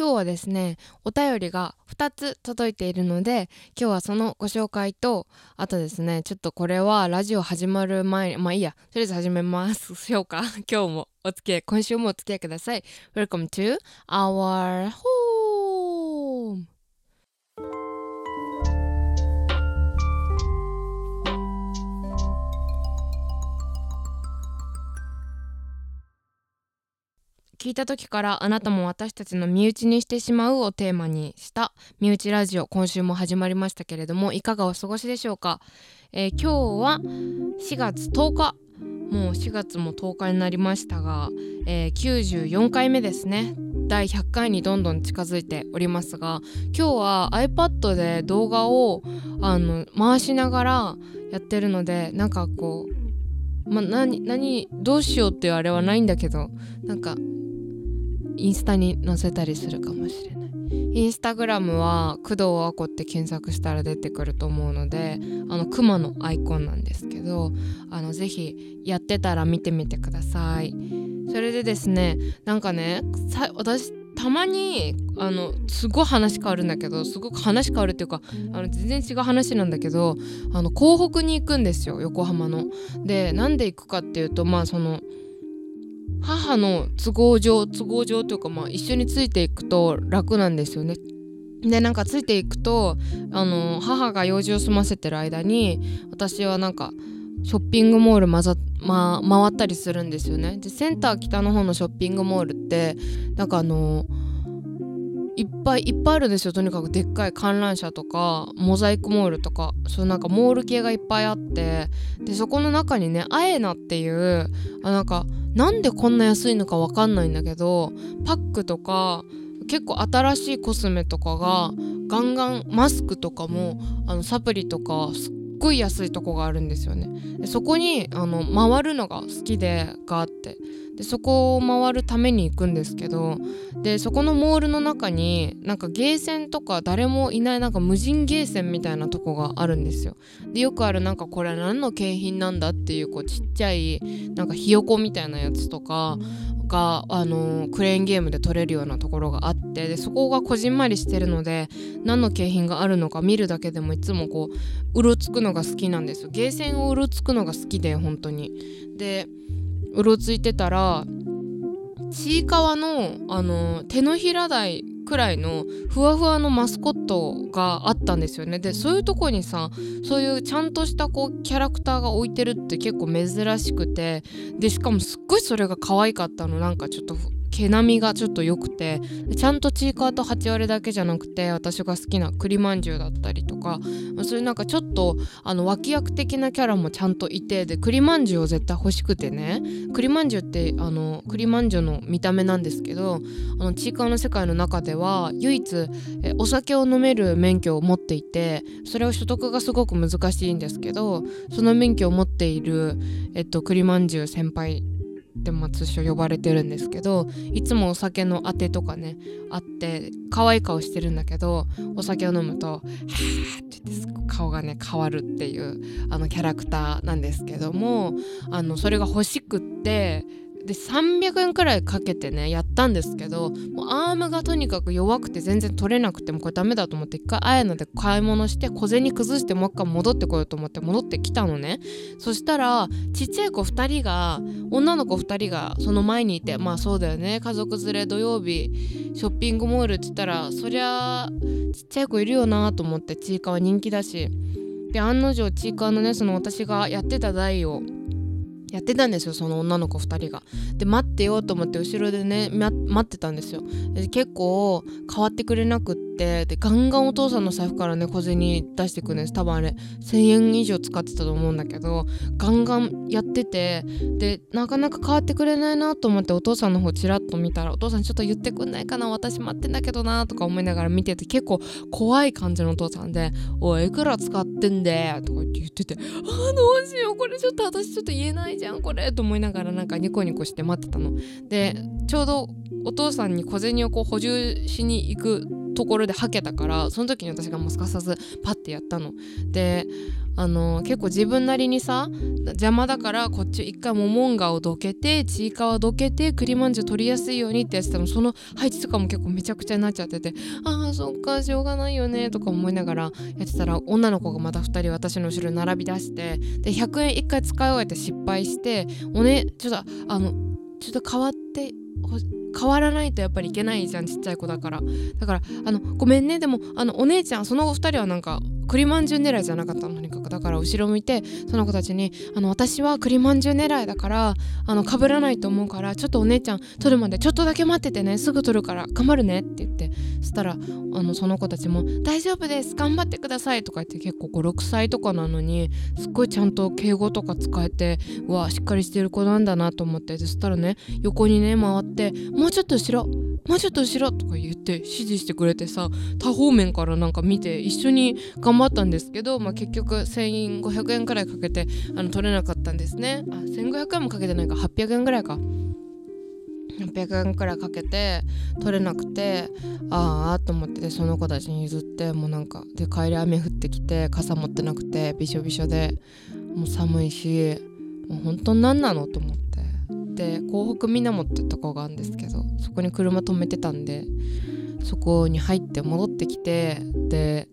今日はですねお便りが2つ届いているので今日はそのご紹介とあとですねちょっとこれはラジオ始まる前にまあいいやとりあえず始めます。しようか。今日もお付き合い今週もお付き合いください。Welcome to our home. 聞いた時からあなたも私たちの身内にしてしまうをテーマにした身内ラジオ今週も始まりましたけれどもいかがお過ごしでしょうか、えー、今日は4月10日。もう4月も10日になりましたが、えー、94回目ですね。第100回にどんどん近づいておりますが今日は iPad で動画をあの回しながらやってるのでなんかこうまあ、何何どうしようっていうあれはないんだけどなんかインスタに載せたりするかもしれない。インスタグラムは工藤和子って検索したら出てくると思うのであのクマのアイコンなんですけどあのぜひやってたら見てみてください。それでですねなんかね私たまにあのすごい話変わるんだけどすごく話変わるっていうかあの全然違う話なんだけどあの港北に行くんですよ横浜の。でなんで行くかっていうとまあその母の都合上都合上というかまあ一緒についていくと楽なんですよね。でなんかついていくとあの母が用事を済ませてる間に私はなんかショッピングモール混ざ、ま、回ったりするんですよね。でセンター北の方のショッピングモールってなんかあのいっぱいいっぱいあるんですよとにかくでっかい観覧車とかモザイクモールとかそうなんかモール系がいっぱいあってでそこの中にねアエナっていうあなんかなんでこんな安いのかわかんないんだけどパックとか結構新しいコスメとかがガンガンマスクとかもあのサプリとかすっごい安いとこがあるんですよね。でそこにあの回るのが好きでがあって。でそこを回るために行くんですけどでそこのモールの中になんかゲーセンとか誰もいないなんか無人ゲーセンみたいなとこがあるんですよ。でよくあるなんかこれ何の景品なんだっていうこうちっちゃいなんかひよこみたいなやつとかが、あのー、クレーンゲームで取れるようなところがあってでそこがこじんまりしてるので何の景品があるのか見るだけでもいつもこううろつくのが好きなんですよ。ゲーセンをうろつくのが好きで本当に。でうろついてたらちいかわの、あの、手のひら台くらいのふわふわのマスコットがあったんですよね。でそういうとこにさそういうちゃんとしたこうキャラクターが置いてるって結構珍しくてでしかもすっごいそれが可愛かったの。なんかちょっと毛並みがちょっと良くてちゃんとちいかわとハチワレだけじゃなくて私が好きな栗まんじゅうだったりとかそういうなんかちょっとあの脇役的なキャラもちゃんといてで栗まんじゅうを絶対欲しくてね栗まんじゅうってあの栗まんじゅうの見た目なんですけどあのちいかわの世界の中では唯一えお酒を飲める免許を持っていてそれを所得がすごく難しいんですけどその免許を持っている、えっと、栗まんじゅう先輩って通称呼ばれてるんですけどいつもお酒のあてとかねあって可愛い顔してるんだけどお酒を飲むと「はあ」って言って顔がね変わるっていうあのキャラクターなんですけどもあのそれが欲しくってで300円くらいかけてねやったんですけどもうアームがとにかく弱くて全然取れなくてもこれダメだと思って一回あやので買い物して小銭崩してもう一回戻ってこようと思って戻ってきたのね。そしたらちっちゃい子2人が女の子2人がその前にいてまあそうだよね。家族連れ土曜日ショッピングモールって言ったらそりゃちっちゃい子いるよなと思ってちいかわ人気だし。で案の定ちいかわのねその私がやってた台をやってたんですよその女の子2人が。で待ってようと思って後ろでね待ってたんですよ。で結構変わってくれなくってでガンガンお父さんの財布からね小銭出してくるんです多分あれ1,000円以上使ってたと思うんだけどガンガンやっててでなかなか変わってくれないなと思ってお父さんの方ちらっと見たら「お父さんちょっと言ってくんないかな私待ってんだけどな」とか思いながら見てて結構怖い感じのお父さんで「おいいくら使ってんで」とか言ってて「ああどうしようこれちょっと私ちょっと言えないじゃんこれと思いながらなんかニコニコして待ってたの。でちょうどお父さんに小銭をこう補充しに行くところではけたからその時に私がもうすかさずパッてやったの。であの結構自分なりにさ邪魔だからこっち一回モモンガをどけてちいかわどけて栗まんじゅう取りやすいようにってやってたのその配置とかも結構めちゃくちゃになっちゃっててああそっかしょうがないよねとか思いながらやってたら女の子がまた2人私の後ろに並び出してで100円1回使い終えて失敗しておねちょっとあのちょっと変わって変わらないとやっぱりいけないじゃんちっちゃい子だから。だからあのごめんね。でもあのお姉ちゃんその2人はなんか栗まんじゅう狙いじゃなかったの？とにかく。だから後ろ向いてその子たちに「あの私は栗まんじゅう狙いだからあの被らないと思うからちょっとお姉ちゃん取るまでちょっとだけ待っててねすぐ取るから頑張るね」って言って。そしたらあのその子たちも「大丈夫です。頑張ってください」とか言って結構56歳とかなのにすっごいちゃんと敬語とか使えてうわしっかりしてる子なんだなと思って。そしたらね横にね回って「もうちょっと後ろもうちょっと後ろ」とか言って指示してくれてさ多方面からなんか見て一緒に頑張ったんですけど、まあ、結局1500円くらいかけてあの取れなかったんですね。あ1500円もかけてないか800円ぐらいか。800円くらいかけて取れなくてああと思ってその子たちに譲ってもうなんかで帰り雨降ってきて傘持ってなくてびしょびしょでもう寒いしもう本当に何なの？と思って。で港北みなもってとこがあるんですけどそこに車止めてたんでそこに入って戻ってきてで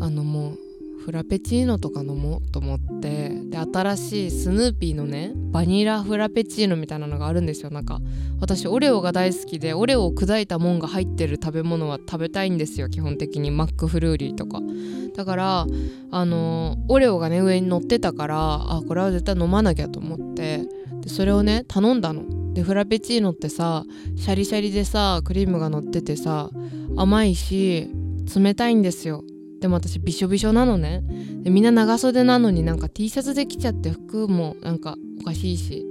あのもうフラペチーノとか飲もうと思ってで新しいスヌーピーのねバニラフラペチーノみたいなのがあるんですよ。なんか私オレオが大好きでオレオを砕いたもんが入ってる食べ物は食べたいんですよ。基本的にマックフルーリーとか。だからあのオレオがね上に乗ってたからあこれは絶対飲まなきゃと思ってでそれをね頼んだの。でフラペチーノってさシャリシャリでさクリームが乗っててさ甘いし冷たいんですよ。でも私びしょびしょなのね。でみんな長袖なのになんか T シャツで着ちゃって服もなんかおかしいし。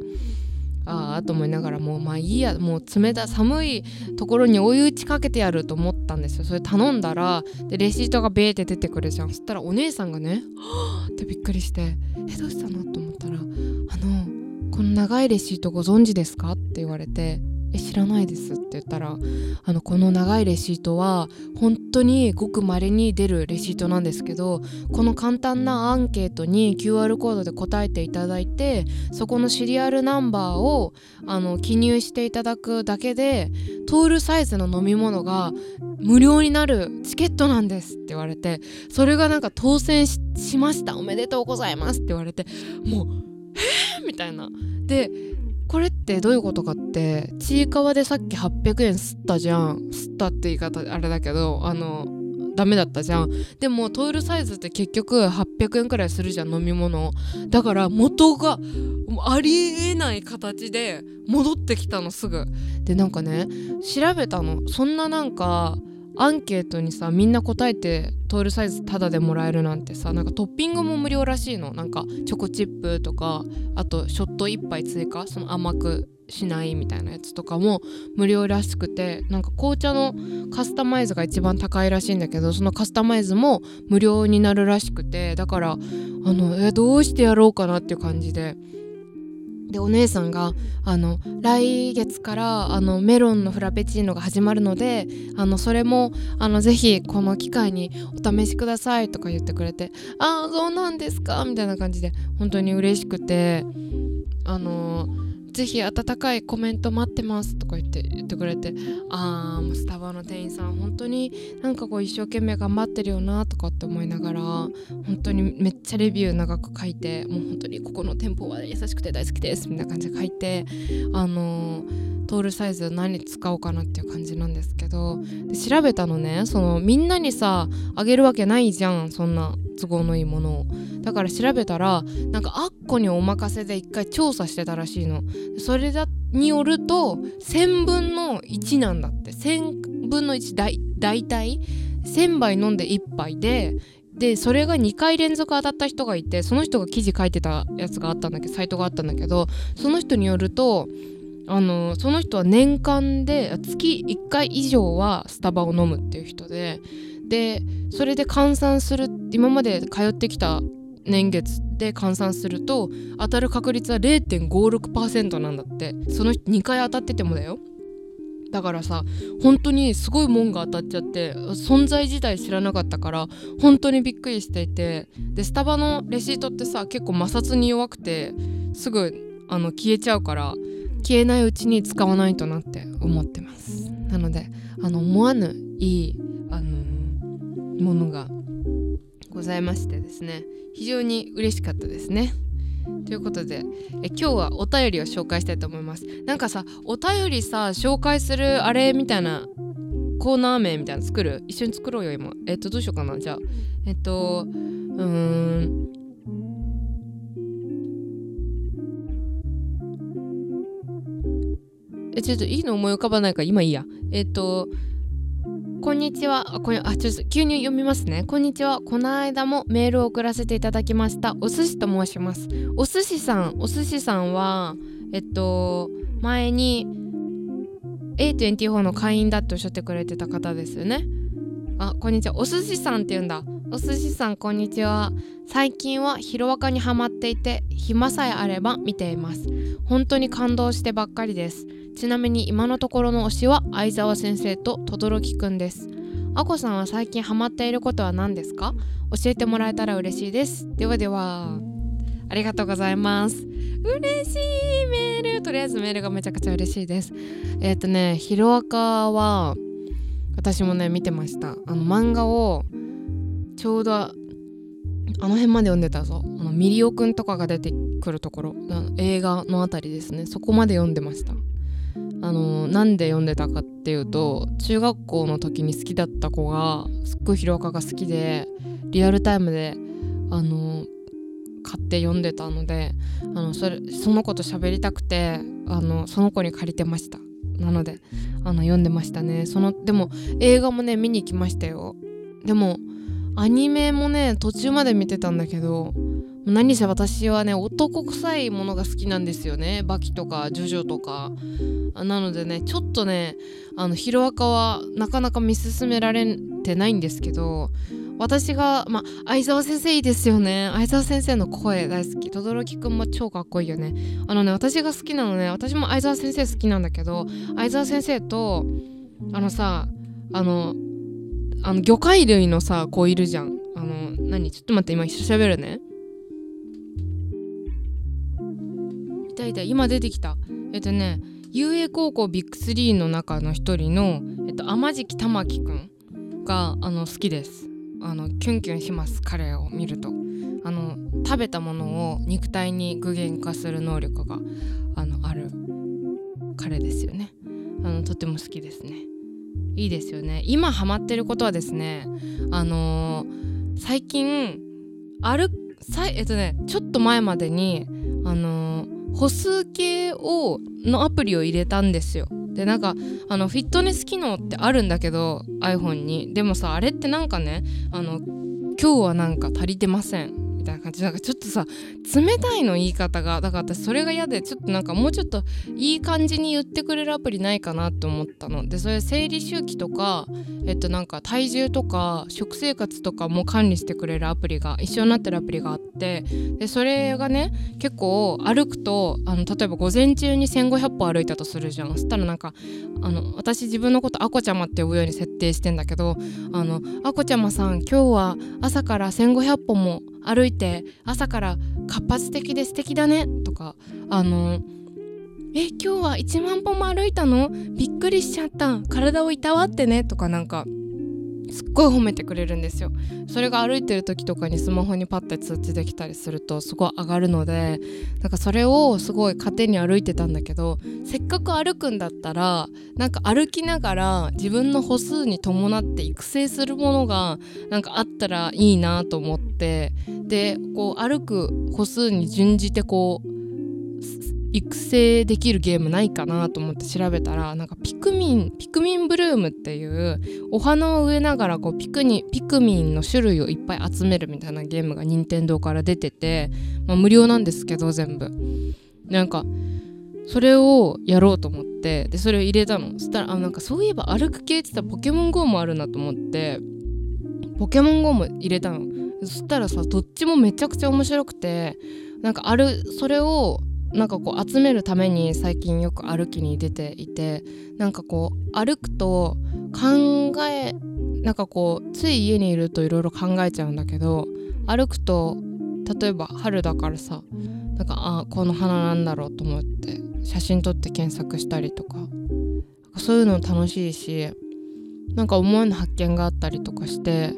ああと思いながらもうまあいいや。もう冷た寒いところに追い打ちかけてやると思ったんですよ。それ頼んだらでレシートがベーって出てくるじゃん。そしたらお姉さんがねはあ ってびっくりして「えどうしたの?」と思ったら「あのこの長いレシートご存知ですか?」って言われてえ知らないですって言ったらあのこの長いレシートは本当にごく稀に出るレシートなんですけどこの簡単なアンケートに QR コードで答えていただいてそこのシリアルナンバーをあの記入していただくだけでトールサイズの飲み物が無料になるチケットなんですって言われてそれがなんか当選しましたおめでとうございますって言われてもう、みたいな。でこれってどういうことかってちいかわでさっき800円吸ったじゃん。吸ったって言い方あれだけどあのダメだったじゃん。でもトイレサイズって結局800円くらいするじゃん飲み物。だから元がありえない形で戻ってきたのすぐ。でなんかね調べたの。そんななんかアンケートにさみんな答えてトールサイズタダでもらえるなんてさなんかトッピングも無料らしいの。なんかチョコチップとかあとショット1杯追加その甘くしないみたいなやつとかも無料らしくてなんか紅茶のカスタマイズが一番高いらしいんだけどそのカスタマイズも無料になるらしくてだからあのえどうしてやろうかなっていう感じで。でお姉さんがあの来月からあのメロンのフラペチーノが始まるのであのそれもあのぜひこの機会にお試しくださいとか言ってくれてああそうなんですかみたいな感じで本当に嬉しくてあのーぜひ温かいコメント待ってますとか言って言ってくれてあースタバの店員さん本当になんかこう一生懸命頑張ってるよなとかって思いながら本当にめっちゃレビュー長く書いてもう本当にここの店舗は優しくて大好きですみたいな感じで書いてあの、トールサイズ何使おうかなっていう感じなんですけどで調べたのねそのみんなにさあげるわけないじゃんそんな都合のいいものを。だから調べたらなんかアッコにお任せで一回調査してたらしいの。それだによると1000分の1なんだって。1000分の1大体1000杯飲んで1杯ででそれが2回連続当たった人がいてその人が記事書いてたやつがあったんだけどサイトがあったんだけどその人によるとあのその人は年間で月1回以上はスタバを飲むっていう人ででそれで換算する今まで通ってきた年月で換算すると当たる確率は0.56%なんだって。その2回当たっててもだよ。だからさ本当にすごいもんが当たっちゃって存在自体知らなかったから本当にびっくりしていて。でスタバのレシートってさ結構摩擦に弱くてすぐあの消えちゃうから消えないうちに使わないとなって思ってます。なのであの思わぬいいあのものがございましてですね非常に嬉しかったですね。ということでえ今日はお便りを紹介したいと思います。なんかさお便りさ紹介するあれみたいなコーナー名みたいな作る？一緒に作ろうよ今。えっとどうしようかな。じゃあえっとうーん。えちょっといいの思い浮かばないから今いいや。えっとこんにちは。あ、これ、あ、ちょっと急に読みますね。こんにちは。この間もメールを送らせていただきました。お寿司と申します。お寿司さん、お寿司さんは、えっと、前に A24 の会員だっておっしゃってくれてた方ですよね。あ、こんにちは。お寿司さんって言うんだ。お寿司さん、こんにちは。最近はヒロアカにハマっていて、暇さえあれば見ています。本当に感動してばっかりです。ちなみに今のところの推しは相沢先生と轟くんです。あこさんは最近ハマっていることは何ですか？教えてもらえたら嬉しいです。ではでは。ありがとうございます。嬉しいメール。とりあえずメールがめちゃくちゃ嬉しいです。えっ、ー、とねヒロアカは私もね見てました。あの漫画をちょうどあの辺まで読んでたぞ。あのミリオくんとかが出てくるところ。映画のあたりですね。そこまで読んでました。あのなんで読んでたかっていうと中学校の時に好きだった子がすっごいヒロアカが好きでリアルタイムであの買って読んでたのであのそれその子と喋りたくてあのその子に借りてました。なのであの読んでましたね。そのでも映画もね見に行きましたよ。でもアニメもね途中まで見てたんだけど何せ私はね男臭いものが好きなんですよね。バキとかジョジョとか。なのでねちょっとねあのヒロアカはなかなか見進められてないんですけど私がまあ相沢先生いいですよね。相沢先生の声大好き。轟くんも超かっこいいよね。あのね私が好きなのね私も相沢先生好きなんだけど相沢先生とあのさあのあの魚介類のさ子いるじゃん。あの何？ちょっと待って今一緒喋るね。たいた今出てきた。えっとね遊泳高校ビッグ3の中の一人の、えっと、天敷玉木くんがあの好きです。あのキュンキュンします彼を見ると。あの食べたものを肉体に具現化する能力があのある彼ですよね。あのとても好きですね。いいですよね。今ハマってることはですねあのー、最近歩さえっとねちょっと前までにあのー歩数計をのアプリを入れたんですよ。でなんかあのフィットネス機能ってあるんだけど iPhone に。でもさあれってなんかねあの今日はなんか足りてません。みたいな感じ。なんかちょっとさ冷たいの言い方がだから私それが嫌でちょっとなんかもうちょっといい感じに言ってくれるアプリないかなって思ったの。でそれ生理周期とかえっとなんか体重とか食生活とかも管理してくれるアプリが一緒になってるアプリがあって。でそれがね結構歩くとあの例えば午前中に1500歩歩いたとするじゃん。そしたらなんかあの私自分のことあこちゃまって呼ぶように設定してんだけどあのあこちゃまさん今日は朝から1500歩も歩いて朝から活発的で素敵だねとかあのえ今日は1万歩も歩いたの？びっくりしちゃった。体をいたわってねとかなんかすっごい褒めてくれるんですよ。それが歩いてる時とかにスマホにパッて通知できたりするとすごい上がるのでなんかそれをすごい糧に歩いてたんだけどせっかく歩くんだったらなんか歩きながら自分の歩数に伴って育成するものがなんかあったらいいなと思ってでこう歩く歩数に準じてこう育成できるゲームないかなと思って調べたらなんかピクミンピクミンブルームっていうお花を植えながらこうピクニピクミンの種類をいっぱい集めるみたいなゲームが任天堂から出てて、まあ、無料なんですけど全部。なんかそれをやろうと思ってでそれを入れたの。そしたらあなんかそういえば歩く系って言ったらポケモン GO もあるなと思ってポケモン GO も入れたの。そしたらさどっちもめちゃくちゃ面白くてなんかあるそれをなんかこう集めるために最近よく歩きに出ていてなんかこう歩くと考えなんかこうつい家にいるといろいろ考えちゃうんだけど歩くと例えば春だからさなんかあこの花なんだろうと思って写真撮って検索したりとかそういうの楽しいしなんか思わぬ発見があったりとかして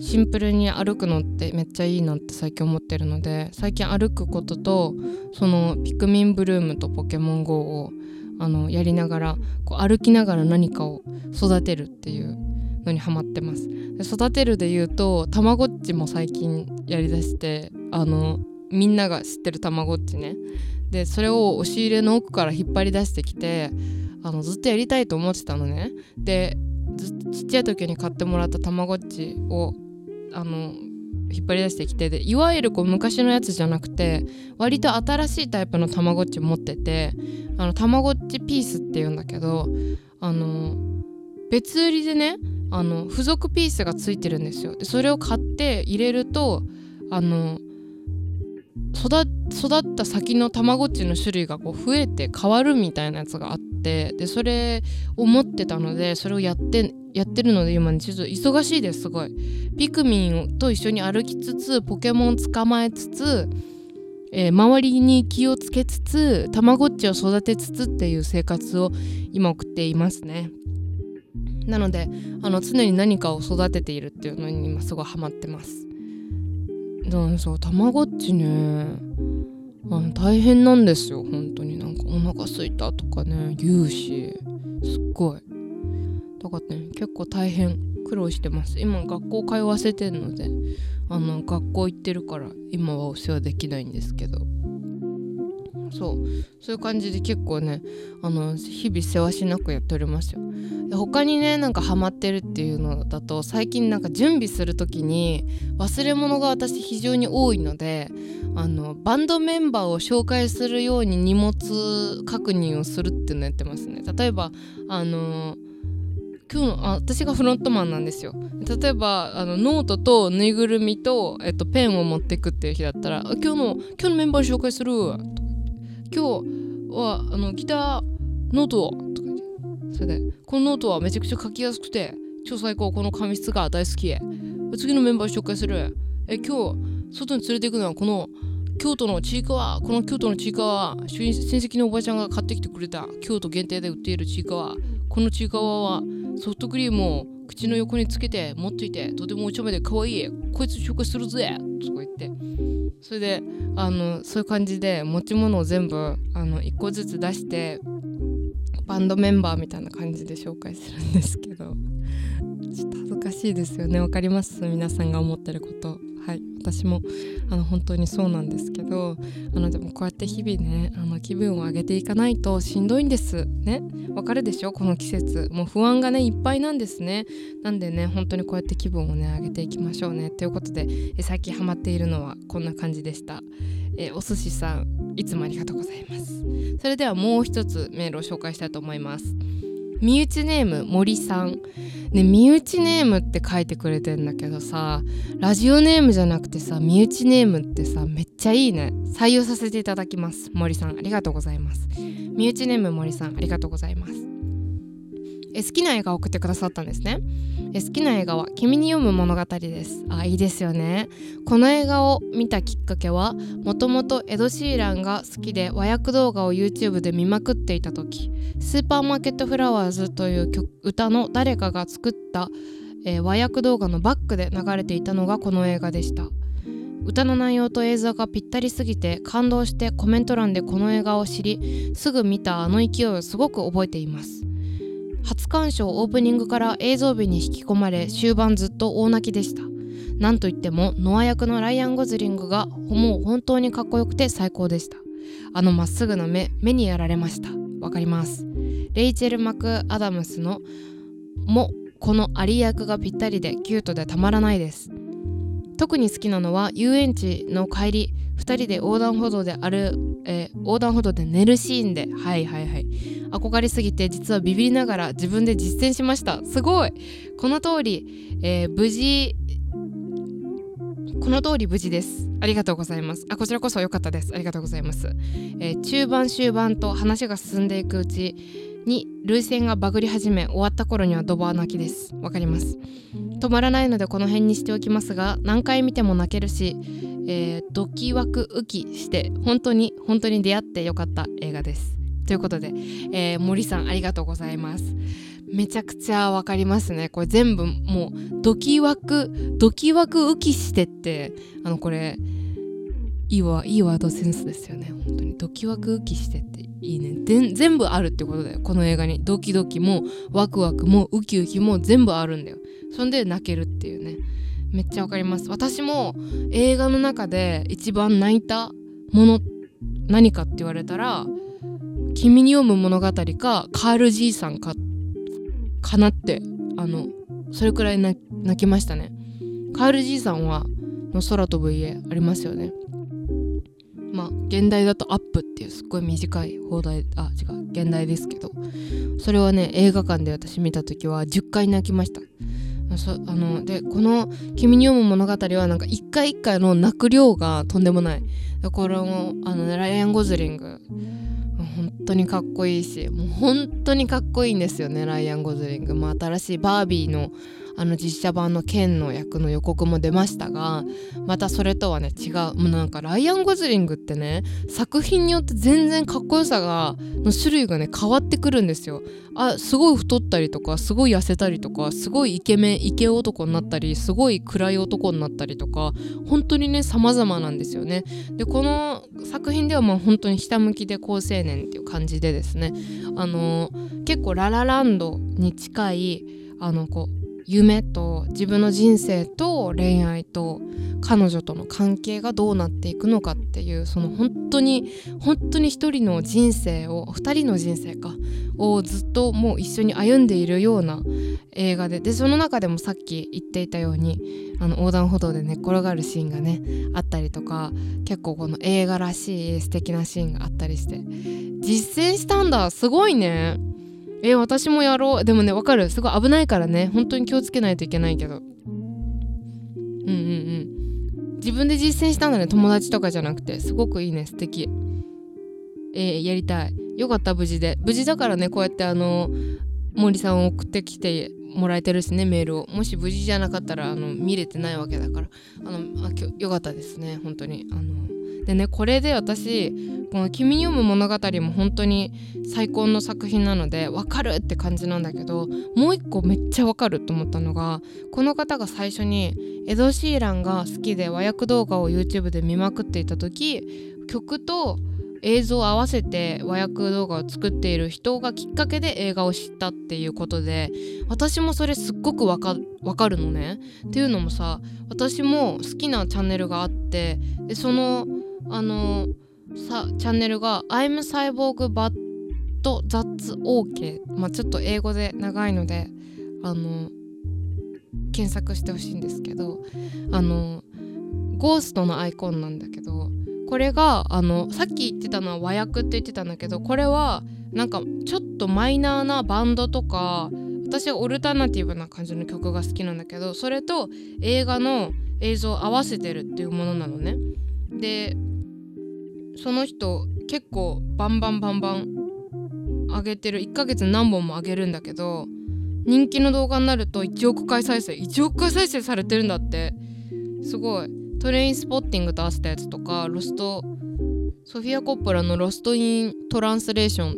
シンプルに歩くのってめっちゃいいなって最近思ってるので最近歩くこととそのピクミンブルームとポケモン GO をあのやりながらこう歩きながら何かを育てるっていうのにハマってます。で育てるで言うとたまごっちも最近やりだしてあのみんなが知ってるたまごっちね。でそれを押し入れの奥から引っ張り出してきてあのずっとやりたいと思ってたのね。でちっちゃい時に買ってもらったたまごっちをあの引っ張り出してきてでいわゆるこう昔のやつじゃなくて割と新しいタイプのたまごっち持っててあのたまごっちピースっていうんだけどあの別売りでねあの付属ピースがついてるんですよ。でそれを買って入れるとあの育った先のたまごっちの種類がこう増えて変わるみたいなやつがあってでそれを持ってたのでそれをやってやってるので今ねちょっと忙しいですすごい。ピクミンと一緒に歩きつつポケモン捕まえつつ、えー、周りに気をつけつつたまごっちを育てつつっていう生活を今送っていますね。なのであの常に何かを育てているっていうのに今すごいハマってます。そうたまごっちね。あの大変なんですよ。本当になんかお腹すいたとかね。言うし。すっごい。だからね結構大変苦労してます。今学校通わせてるので。あの学校行ってるから今はお世話できないんですけど。そう。そういう感じで結構ねあの日々せわしなくやっておりますよ。他にねなんかハマってるっていうのだと最近なんか準備する時に忘れ物が私非常に多いのであのバンドメンバーを紹介するように荷物確認をするっていうのやってますね。例えばあの今日のあ私がフロントマンなんですよ。例えばあのノートとぬいぐるみと、えっと、ペンを持ってくっていう日だったら「今日の今日のメンバー紹介する」「今日はあのギターノート」とか言ってそれで「このノートはめちゃくちゃ書きやすくて超最高。この紙質が大好き。次のメンバー紹介する。え今日外に連れて行くのはこの京都のちいかわ。この京都のちいかわ親戚のおばちゃんが買ってきてくれた。京都限定で売っているちいかわ。このちいかわはソフトクリームを口の横につけて持っていてとてもお茶目で可愛い。こいつ紹介するぜ。とか言って。それであのそういう感じで持ち物を全部あの1個ずつ出してバンドメンバーみたいな感じで紹介するんですけど。ちょっと恥ずかしいですよね。わかります？皆さんが思ってること。はい。私もあの本当にそうなんですけどあのでもこうやって日々ねあの気分を上げていかないとしんどいんです。ね。わかるでしょ？この季節。もう不安がねいっぱいなんですね。なんでね本当にこうやって気分をね上げていきましょうね。ということでえ最近ハマっているのはこんな感じでした。えお寿司さんいつもありがとうございます。それではもう一つメールを紹介したいと思います。身内ネーム森さん。ね身内ネームって書いてくれてんだけどさラジオネームじゃなくてさ身内ネームってさめっちゃいいね。採用させていただきます森さん。ありがとうございます。身内ネーム森さんありがとうございます。え好きな映画を送ってくださったんですね。え好きな映画は「君に読む物語」です。あいいですよね。この映画を見たきっかけはもともとエド・シーランが好きで和訳動画を YouTube で見まくっていた時「スーパーマーケット・フラワーズ」という曲歌の誰かが作った、えー、和訳動画のバックで流れていたのがこの映画でした。歌の内容と映像がぴったりすぎて感動してコメント欄でこの映画を知りすぐ見たあの勢いをすごく覚えています。初鑑賞オープニングから映像美に引き込まれ終盤ずっと大泣きでした。なんといってもノア役のライアン・ゴズリングがもう本当にかっこよくて最高でした。あのまっすぐな目目にやられました。わかります。レイチェル・マク・アダムスのもこのアリ役がぴったりでキュートでたまらないです。特に好きなのは遊園地の帰り2人で横断歩道である、えー、横断歩道で寝るシーンではいはいはい。憧れすぎて実はビビりながら自分で実践しました。すごい。この通り、えー、無事この通り無事です。ありがとうございます。あこちらこそ良かったです。ありがとうございます、えー、中盤終盤と話が進んでいくうちに涙腺がバグり始め終わった頃にはドバー泣きです。わかります。止まらないのでこの辺にしておきますが何回見ても泣けるし、えー、ドキワクウキして本当に本当に出会ってよかった映画です。ということで、えー、森さんありがとうございます。めちゃくちゃわかりますね。これ全部もうドキワクドキワクウキしてってあのこれいいわいいワードセンスですよね。本当に。ドキワクウキしてていいね。全部あるってことだよ。この映画に。ドキドキもワクワクもウキウキも全部あるんだよ。そんで泣けるっていうね。めっちゃわかります。私も映画の中で一番泣いたもの何かって言われたら「君に読む物語」か「カールじいさんか」かなってあのそれくらい泣きましたね。カールじいさんはの空飛ぶ家ありますよね。まあ現代だと「アップっていうすっごい短い放題あ違う現代ですけど。それはね映画館で私見た時は10回泣きました。そあのでこの「君に読む物語」はなんか一回一回の泣く量がとんでもない。これもあのライアン・ゴズリング本当にかっこいいしもう本当にかっこいいんですよねライアン・ゴズリング、まあ、新しいバービーのあの実写版のケンの役の予告も出ましたがまたそれとはね違う。もうなんかライアン・ゴズリングってね作品によって全然かっこよさがの種類がね変わってくるんですよ。あすごい太ったりとかすごい痩せたりとかすごいイケメンイケ男になったりすごい暗い男になったりとか本当にね様々なんですよね。でこの作品ではまあ本当にひたむきで好青年っていう感じでですねあのー、結構ララランドに近いあのこう夢と自分の人生と恋愛と彼女との関係がどうなっていくのかっていうその本当に本当に一人の人生を二人の人生かをずっともう一緒に歩んでいるような映画ででその中でもさっき言っていたようにあの横断歩道で寝っ転がるシーンがねあったりとか結構この映画らしい素敵なシーンがあったりして実践したんだ。すごいね。え私もやろう。でもねわかる。すごい危ないからね。本当に気をつけないといけないけど。うんうんうん。自分で実践したんだね。友達とかじゃなくて。すごくいいね。素敵。えー、やりたい。よかった無事で。無事だからね。こうやってあの森さんを送ってきてもらえてるしね。メールを。もし無事じゃなかったらあの見れてないわけだから。あのあよかったですね。本当に。あのでねこれで私この「君に読む物語」も本当に最高の作品なのでわかるって感じなんだけどもう一個めっちゃわかると思ったのがこの方が最初にエド・シーランが好きで和訳動画を YouTube で見まくっていた時曲と映像を合わせて和訳動画を作っている人がきっかけで映画を知ったっていうことで私もそれすっごくわかかるのね。っていうのもさ私も好きなチャンネルがあってでそのあのさチャンネルが「I'm Cyborg But That's OK」まあちょっと英語で長いのであの検索してほしいんですけどあのゴーストのアイコンなんだけどこれがあのさっき言ってたのは和訳って言ってたんだけどこれはなんかちょっとマイナーなバンドとか私はオルタナティブな感じの曲が好きなんだけどそれと映画の映像を合わせてるっていうものなのね。でその人結構バンバンバンバン上げてる。1ヶ月何本も上げるんだけど人気の動画になると1億回再生1億回再生されてるんだって。すごい。トレインスポッティングと合わせたやつとかロストソフィア・コッポラの「ロスト・イン・トランスレーション」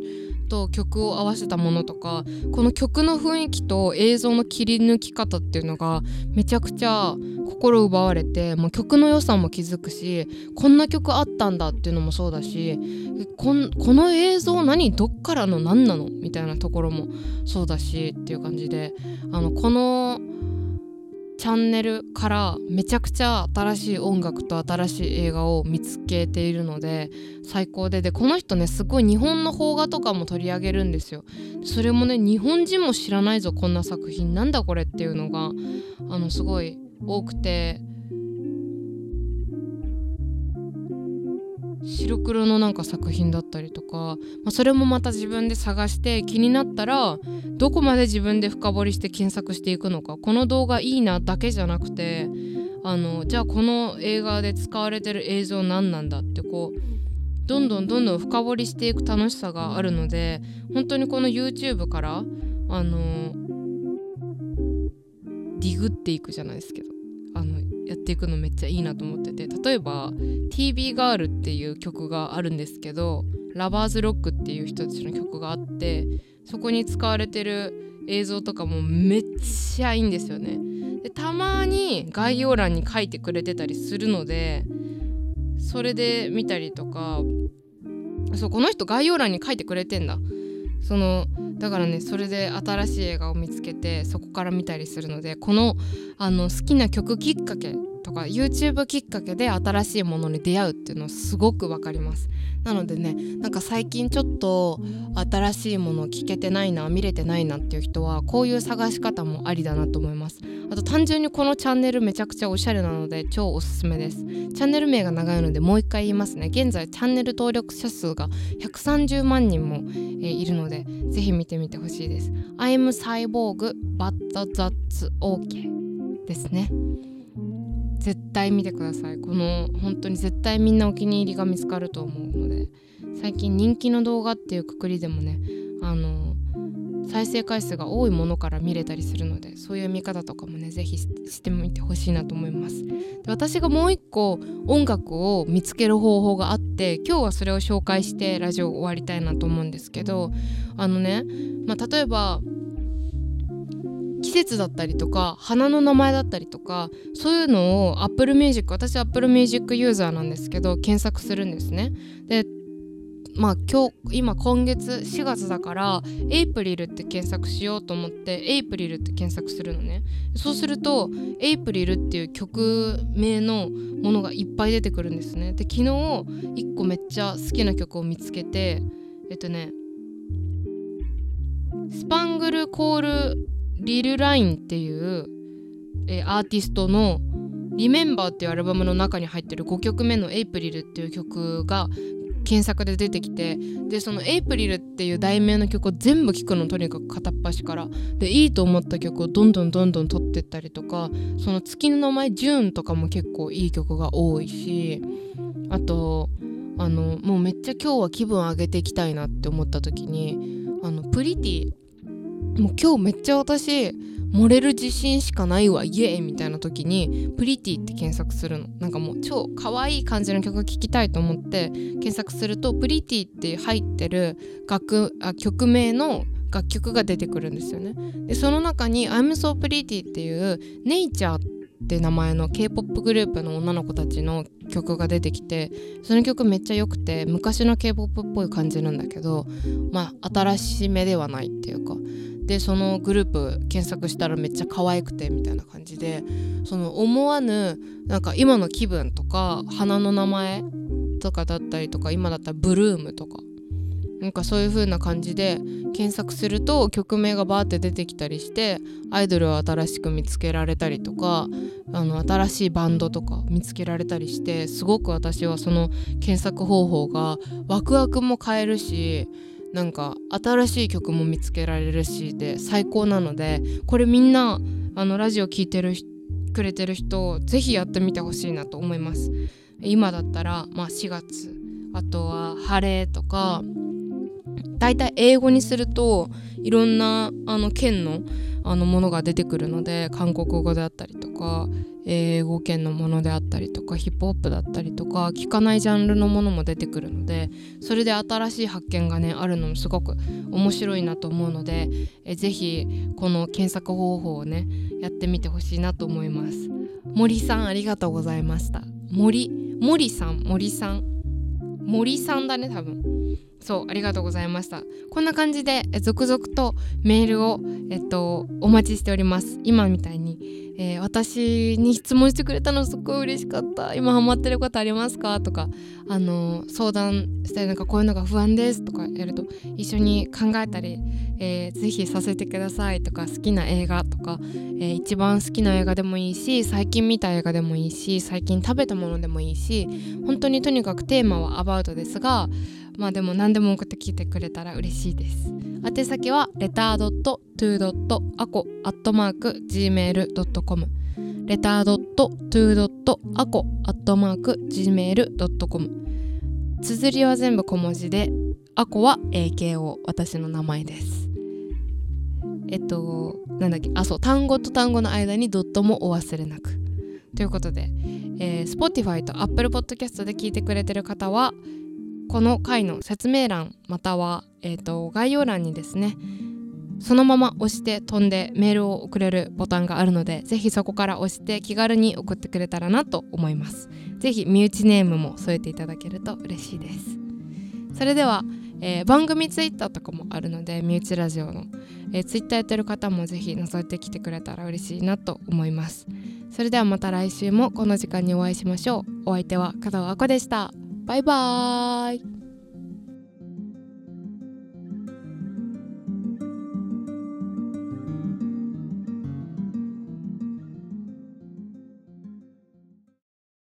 と曲を合わせたものとかこの曲の雰囲気と映像の切り抜き方っていうのがめちゃくちゃ心奪われてもう曲の良さも気づくしこんな曲あったんだっていうのもそうだしこの映像何？どっからの何なの？みたいなところもそうだしっていう感じであのこのチャンネルからめちゃくちゃ新しい音楽と新しい映画を見つけているので最高で。でこの人ねすごい日本の邦画とかも取り上げるんですよ。それもね日本人も知らないぞこんな作品。なんだこれっていうのがあのすごい多くて。白黒のなんか作品だったりとか、まあ、それもまた自分で探して気になったらどこまで自分で深掘りして検索していくのかこの動画いいなだけじゃなくてあのじゃあこの映画で使われてる映像何なんだってこうどんどんどんどん深掘りしていく楽しさがあるので本当にこの YouTube からあのディグっていくじゃないですけどあのやっていくのめっちゃいいなと思ってて例えば TV ガールっていう曲があるんですけどラバーズロックっていう人たちの曲があってそこに使われてる映像とかもめっちゃいいんですよね。でたまに概要欄に書いてくれてたりするのでそれで見たりとかそうこの人概要欄に書いてくれてんだそのだからねそれで新しい映画を見つけてそこから見たりするのでこのあの好きな曲きっかけとか YouTube きっかけで新しいものに出会うっていうのすごくわかります。なのでねなんか最近ちょっと新しいものを聞けてないな見れてないなっていう人はこういう探し方もありだなと思います。あと単純にこのチャンネルめちゃくちゃおしゃれなので超おすすめです。チャンネル名が長いのでもう一回言いますね。現在チャンネル登録者数が130万人も、えー、いるのでぜひ見てみてほしいです。I'm Cyborg but that's OK ですね。絶対見てください。この本当に絶対みんなお気に入りが見つかると思うので。最近人気の動画っていうくくりでもねあの再生回数が多いものから見れたりするのでそういう見方とかもね是非してみてほしいなと思います。で私がもう一個音楽を見つける方法があって今日はそれを紹介してラジオ終わりたいなと思うんですけどあのね、まあ、例えば節だったりとか花の名前だったりとかそういうのを Apple Music 私 Apple Music ユーザーなんですけど検索するんですね。でまあ今日今今月4月だからエイプリルって検索しようと思ってエイプリルって検索するのね。そうするとエイプリルっていう曲名のものがいっぱい出てくるんですね。で昨日1個めっちゃ好きな曲を見つけてえっとねスパングルコールリル・ラインっていう、えー、アーティストの「リメンバーっていうアルバムの中に入ってる5曲目の「エイプリル」っていう曲が検索で出てきてでその「エイプリル」っていう題名の曲を全部聴くのとにかく片っ端から。でいいと思った曲をどんどんどんどん撮ってったりとかその月の名前「ジューン」とかも結構いい曲が多いしあとあのもうめっちゃ今日は気分上げていきたいなって思った時にあのプリティもう今日めっちゃ私漏れる自信しかないわイエーイみたいな時にプリティって検索するの。なんかもう超可愛い感じの曲聴きたいと思って検索するとプリティって入ってる楽あ曲名の楽曲が出てくるんですよね。でその中に I'm so pretty っていうネイチャーって名前の K-POP グループの女の子たちの曲が出てきてその曲めっちゃ良くて昔の K-POP っぽい感じなんだけどまあ新しめではないっていうか。でそのグループ検索したらめっちゃ可愛くてみたいな感じでその思わぬなんか今の気分とか花の名前とかだったりとか今だったらブルームとかなんかそういう風な感じで検索すると曲名がバーって出てきたりしてアイドルを新しく見つけられたりとかあの新しいバンドとか見つけられたりしてすごく私はその検索方法がワクワクも変えるしなんか新しい曲も見つけられるしで最高なのでこれみんなあのラジオ聴いてるくれてる人ぜひやってみてほしいなと思います。今だったら、まあ、4月あとは「晴れ」とか大体英語にするといろんなあの県のあのものが出てくるので韓国語であったりとか英語圏のものであったりとかヒップホップだったりとか聞かないジャンルのものも出てくるのでそれで新しい発見がねあるのもすごく面白いなと思うのでえぜひこの検索方法をねやってみてほしいなと思います。森さんありがとうございました。森森さん森さん。森さんだね多分。そうありがとうございました。こんな感じで続々とメールをえっとお待ちしております。今みたいにえー、私に質問してくれたのすっごい嬉しかった。今ハマってることありますか？とかあの相談したりなんかこういうのが不安ですとかやると一緒に考えたり、えー、ぜひさせてください。とか好きな映画とか、えー、一番好きな映画でもいいし最近見た映画でもいいし最近食べたものでもいいし本当にとにかくテーマはアバウトですがまあでも何でも送ってきてくれたら嬉しいです。宛先はレター .to.aco.gmail.com レター .to.ako.gmail.com 綴りは全部小文字でアコは AKO 私の名前です。えっとなんだっけあそう単語と単語の間にドットもお忘れなく。ということで、えー、Spotify と Apple Podcast で聞いてくれてる方はこの回の説明欄または、えーと、概要欄にですねそのまま押して飛んでメールを送れるボタンがあるのでぜひそこから押して気軽に送ってくれたらなと思います。ぜひ身内ネームも添えていただけると嬉しいです。それでは、えー、番組ツイッターとかもあるので身内ラジオの、えー、ツイッターやってる方もぜひ覗いてきてくれたら嬉しいなと思います。それではまた来週もこの時間にお会いしましょう。お相手は加藤あこでした。バイバーイ。